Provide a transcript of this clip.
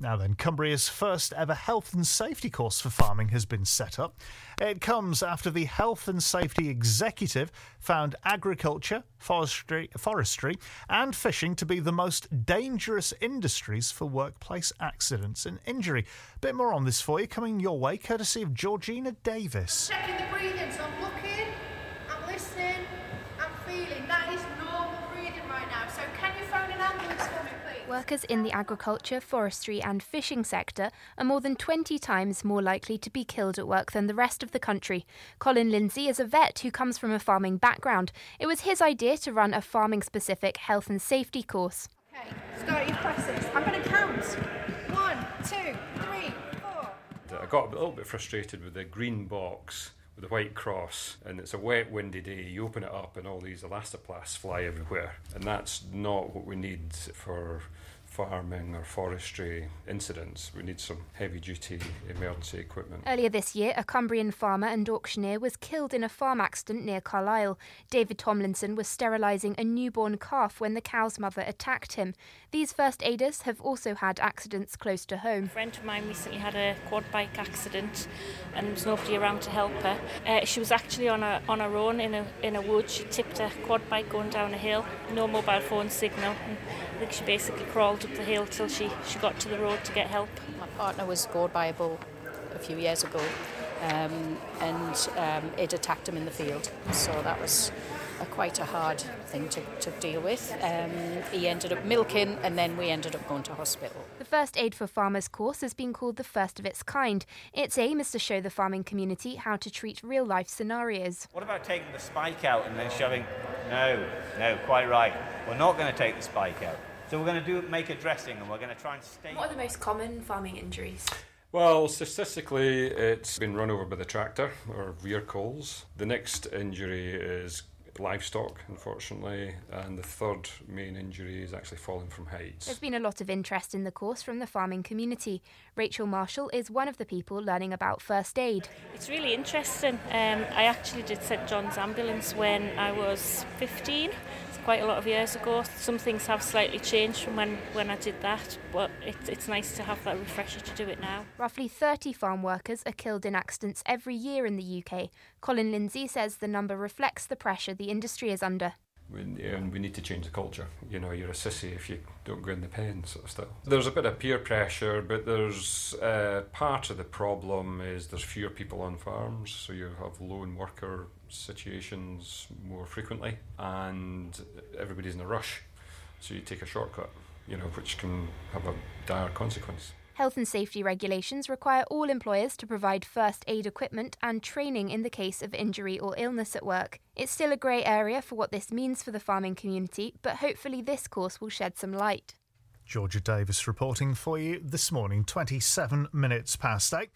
Now then, Cumbria's first ever health and safety course for farming has been set up. It comes after the Health and Safety Executive found agriculture, forestry, forestry and fishing to be the most dangerous industries for workplace accidents and injury. Bit more on this for you coming your way, courtesy of Georgina Davis. Right now. So can you phone an ambulance for me, please? Workers in the agriculture, forestry, and fishing sector are more than 20 times more likely to be killed at work than the rest of the country. Colin Lindsay is a vet who comes from a farming background. It was his idea to run a farming specific health and safety course. Okay, start your presses. I'm going to count. One, two, three, four. I got a little bit frustrated with the green box with the white cross, and it's a wet, windy day. You open it up, and all these elastoplasts fly everywhere, and that's not what we need for farming or forestry incidents. We need some heavy duty emergency equipment. Earlier this year, a Cumbrian farmer and auctioneer was killed in a farm accident near Carlisle. David Tomlinson was sterilising a newborn calf when the cow's mother attacked him. These first aiders have also had accidents close to home. A friend of mine recently had a quad bike accident and there was nobody around to help her. Uh, she was actually on, a, on her own in a, in a wood. She tipped her quad bike going down a hill, no mobile phone signal. And I think she basically crawled up the hill till she, she got to the road to get help. My partner was gored by a bull a few years ago um, and um, it attacked him in the field. So that was a, quite a hard thing to, to deal with. Um, he ended up milking and then we ended up going to hospital. The First Aid for Farmers course has been called the first of its kind. Its aim is to show the farming community how to treat real life scenarios. What about taking the spike out and then shoving? No, no, quite right. We're not going to take the spike out. So we're going to do make a dressing and we're going to try and stay. What are the most common farming injuries? Well, statistically, it's been run over by the tractor or vehicles. The next injury is livestock, unfortunately, and the third main injury is actually falling from heights. There's been a lot of interest in the course from the farming community. Rachel Marshall is one of the people learning about first aid. It's really interesting. Um, I actually did St John's Ambulance when I was 15. It's quite a lot of years ago. Some things have slightly changed from when, when I did that, but it, it's nice to have that refresher to do it now. Roughly 30 farm workers are killed in accidents every year in the UK. Colin Lindsay says the number reflects the pressure industry is under. We, um, we need to change the culture. You know, you're a sissy if you don't go in the pen, sort of stuff. There's a bit of peer pressure, but there's uh, part of the problem is there's fewer people on farms, so you have lone worker situations more frequently, and everybody's in a rush, so you take a shortcut, you know, which can have a dire consequence. Health and safety regulations require all employers to provide first aid equipment and training in the case of injury or illness at work. It's still a grey area for what this means for the farming community, but hopefully this course will shed some light. Georgia Davis reporting for you this morning, 27 minutes past 8.